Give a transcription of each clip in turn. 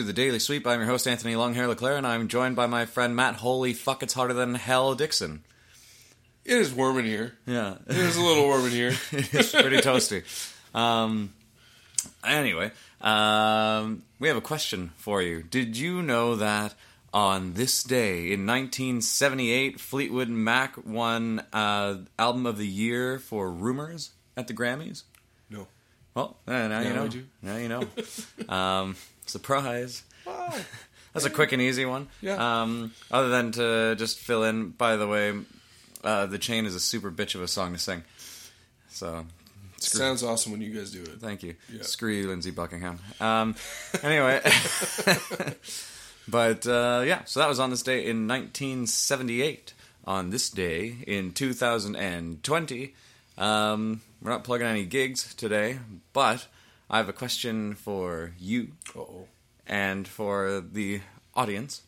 to the Daily Sweep. I'm your host, Anthony Longhair Leclerc, and I'm joined by my friend Matt Holy Fuck It's Harder Than Hell Dixon. It is warm in here. Yeah. It is a little warm in here. it's pretty toasty. Um, anyway, um, we have a question for you. Did you know that on this day in 1978, Fleetwood Mac won uh, Album of the Year for Rumours at the Grammys? No. Well, uh, now you know. Now you know. um, surprise. Wow. That's a quick and easy one. Yeah. Um, other than to just fill in, by the way, uh, The Chain is a super bitch of a song to sing. So, Sounds awesome when you guys do it. thank you. Yeah. Screw you, Lindsey Buckingham. Um, anyway. but, uh, yeah, so that was on this day in 1978. On this day in 2020, um, we're not plugging any gigs today, but I have a question for you Uh oh. and for the audience.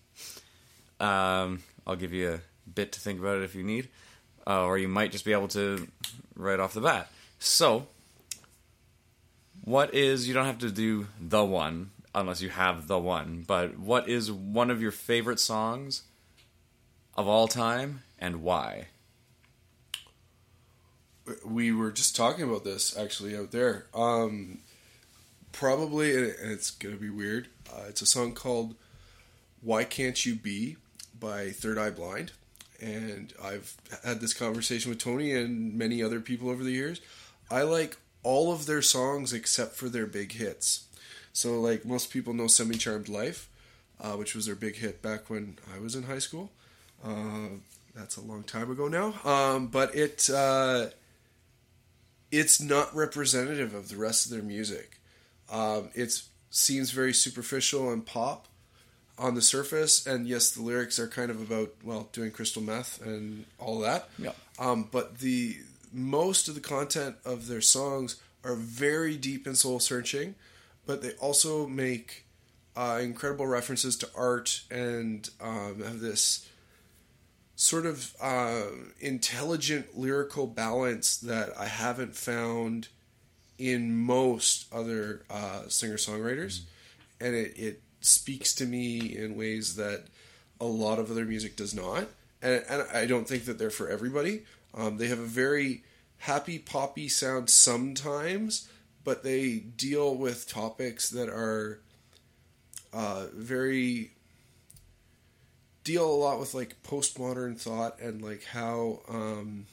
Um, I'll give you a bit to think about it if you need, uh, or you might just be able to right off the bat. So, what is, you don't have to do the one unless you have the one, but what is one of your favorite songs of all time and why? We were just talking about this actually out there. Um, probably, and it's gonna be weird. Uh, it's a song called "Why Can't You Be" by Third Eye Blind, and I've had this conversation with Tony and many other people over the years. I like all of their songs except for their big hits. So, like most people know, "Semi Charmed Life," uh, which was their big hit back when I was in high school. Uh, that's a long time ago now. Um, but it uh, it's not representative of the rest of their music. Um, it seems very superficial and pop on the surface, and yes, the lyrics are kind of about well doing crystal meth and all that. Yeah. Um, but the most of the content of their songs are very deep and soul searching, but they also make uh, incredible references to art and um, have this sort of uh, intelligent lyrical balance that I haven't found in most other uh, singer songwriters, and it, it speaks to me in ways that a lot of other music does not. And, and I don't think that they're for everybody. Um, they have a very happy poppy sound sometimes, but they deal with topics that are uh, very deal a lot with like postmodern thought and like how um,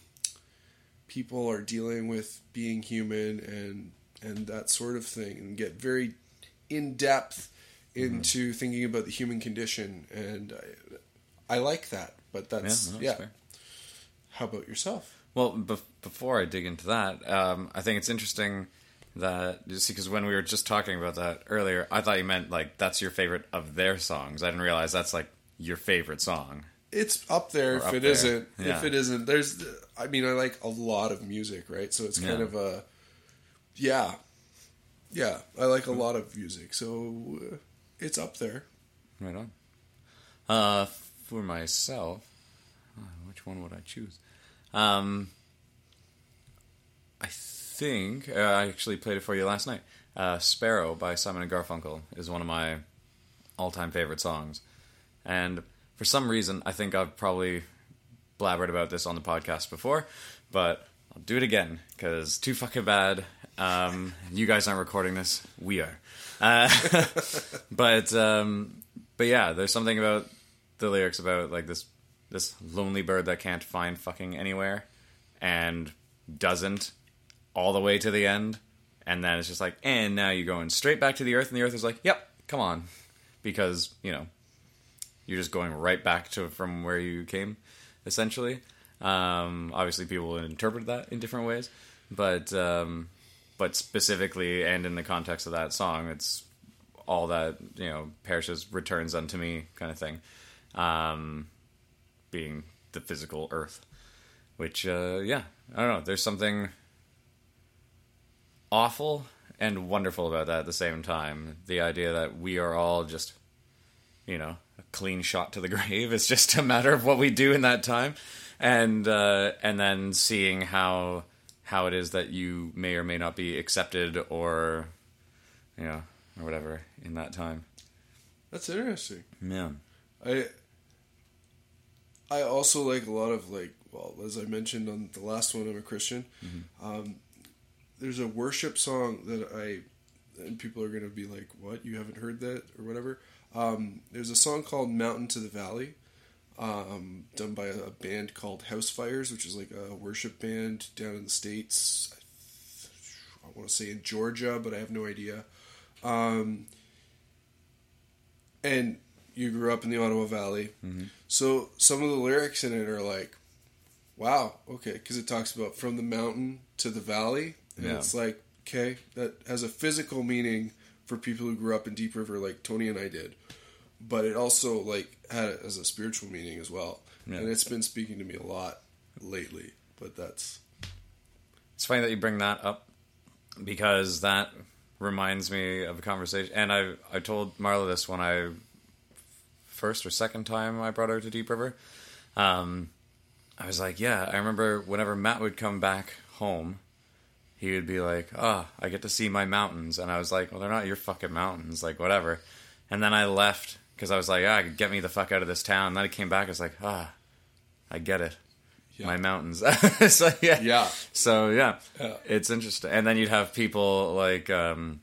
people are dealing with being human and and that sort of thing and get very in depth into thinking about the human condition and I, I like that but that's no, that's yeah, fair. how about yourself Well, bef- before I dig into that, um, I think it's interesting that just because when we were just talking about that earlier, I thought you meant like that's your favorite of their songs. I didn't realize that's like your favorite song. It's up there if up it not Yeah. if it isn't there's i mean i like a lot of music right so it's kind Yeah. of a yeah yeah i like a lot of music so uh, it's up there Right on. Uh, for myself, uh, which one would I choose? Um, I think uh, I actually played it for you last night. Uh, "Sparrow" by Simon and Garfunkel is one of my all-time favorite songs, and for some reason, I think I've probably blabbered about this on the podcast before, but I'll do it again because too fucking bad. Um, you guys aren't recording this; we are. Uh, but um, but yeah, there's something about the lyrics about like this this lonely bird that can't find fucking anywhere and doesn't all the way to the end, and then it's just like, and now you're going straight back to the earth, and the earth is like, yep, come on, because you know you're just going right back to from where you came, essentially. Um, obviously, people interpret that in different ways, but um, but specifically and in the context of that song, it's all that you know perishes returns unto me kind of thing, um, being the physical earth. Which, uh, yeah, I don't know. There's something awful and wonderful about that at the same time. The idea that we are all just, you know, a clean shot to the grave. It's just a matter of what we do in that time, and uh, and then seeing how how it is that you may or may not be accepted or, you know, or whatever in that time. That's interesting. Yeah. I I also like a lot of like well, as I mentioned on the last one, I'm a Christian. Um, there's a worship song that I and people are gonna be like, "What? You haven't heard that or whatever?" Um, there's a song called "Mountain to the Valley," um, done by a band called Housefires, which is like a worship band down in the states. I want to say in Georgia, but I have no idea. Um, and you grew up in the Ottawa Valley, so some of the lyrics in it are like, "Wow, okay," because it talks about from the mountain to the valley, and Yeah. it's like, okay, that has a physical meaning for people who grew up in Deep River, like Tony and I did, but it also like had it as a spiritual meaning as well, Yeah. and it's been speaking to me a lot lately. But that's It's funny that you bring that up because that reminds me of a conversation. And I I told Marla this when I first or second time I brought her to Deep River. Um, I was like, yeah, I remember whenever Matt would come back home, he would be like, ah, I get to see my mountains. And I was like, well, they're not your fucking mountains, like whatever. And then I left because I was like, ah, get me the fuck out of this town. And then I came back, I was like, ah, I get it. Yeah. My mountains. so yeah. yeah, So yeah, Yeah. it's interesting. And then you'd have people like um,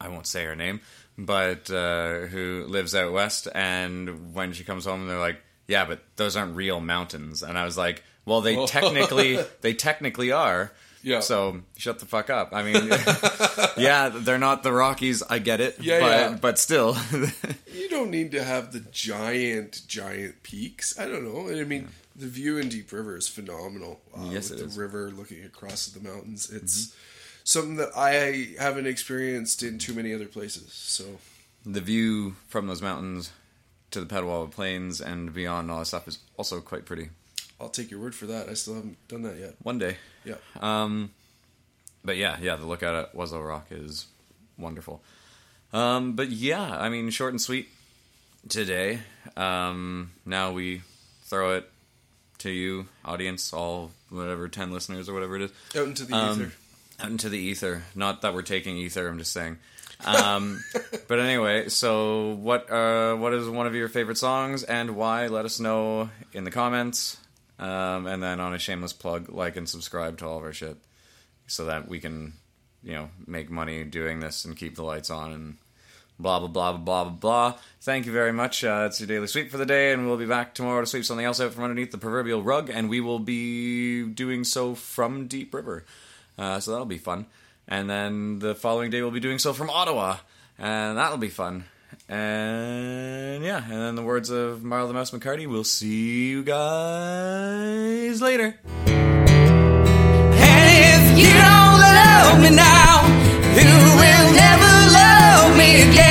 I won't say her name, but uh, who lives out west, and when she comes home, they're like, "Yeah, but those aren't real mountains." And I was like, "Well, they Oh. technically they technically are." Yeah. So shut the fuck up. I mean, yeah, they're not the Rockies. I get it. Yeah, but, yeah. But still, you don't need to have the giant, giant peaks. I don't know. I mean, the view in Deep River is phenomenal. Uh, Yes, with it the is. river looking across the mountains. It's something that I haven't experienced in too many other places. So the view from those mountains to the Petawawa Plains and beyond, all that stuff is also quite pretty. I'll take your word for that. I still haven't done that yet. One day. Yeah. Um, but yeah, yeah, the lookout at Oiseau Rock is wonderful. Um, but yeah, I mean, short and sweet today. Um, now we throw it to you, audience, all whatever ten listeners or whatever it is, Out into the Um, ether. out into the ether. Not that we're taking ether. I'm just saying. Um, but anyway, so what? Uh, what is one of your favorite songs and why? Let us know in the comments. Um, and then on a shameless plug, like and subscribe to all of our shit, so that we can, you know, make money doing this and keep the lights on and blah blah blah blah blah blah. Thank you very much. Uh, that's your daily sweep for the day, and we'll be back tomorrow to sweep something else out from underneath the proverbial rug, and we will be doing so from Deep River. Uh, so that'll be fun. And then the following day we'll be doing so from Ottawa, and that'll be fun. And yeah, and then the words of Marl the Mouse McCarty, we'll see you guys later. And if you don't love me now, you will never love me again.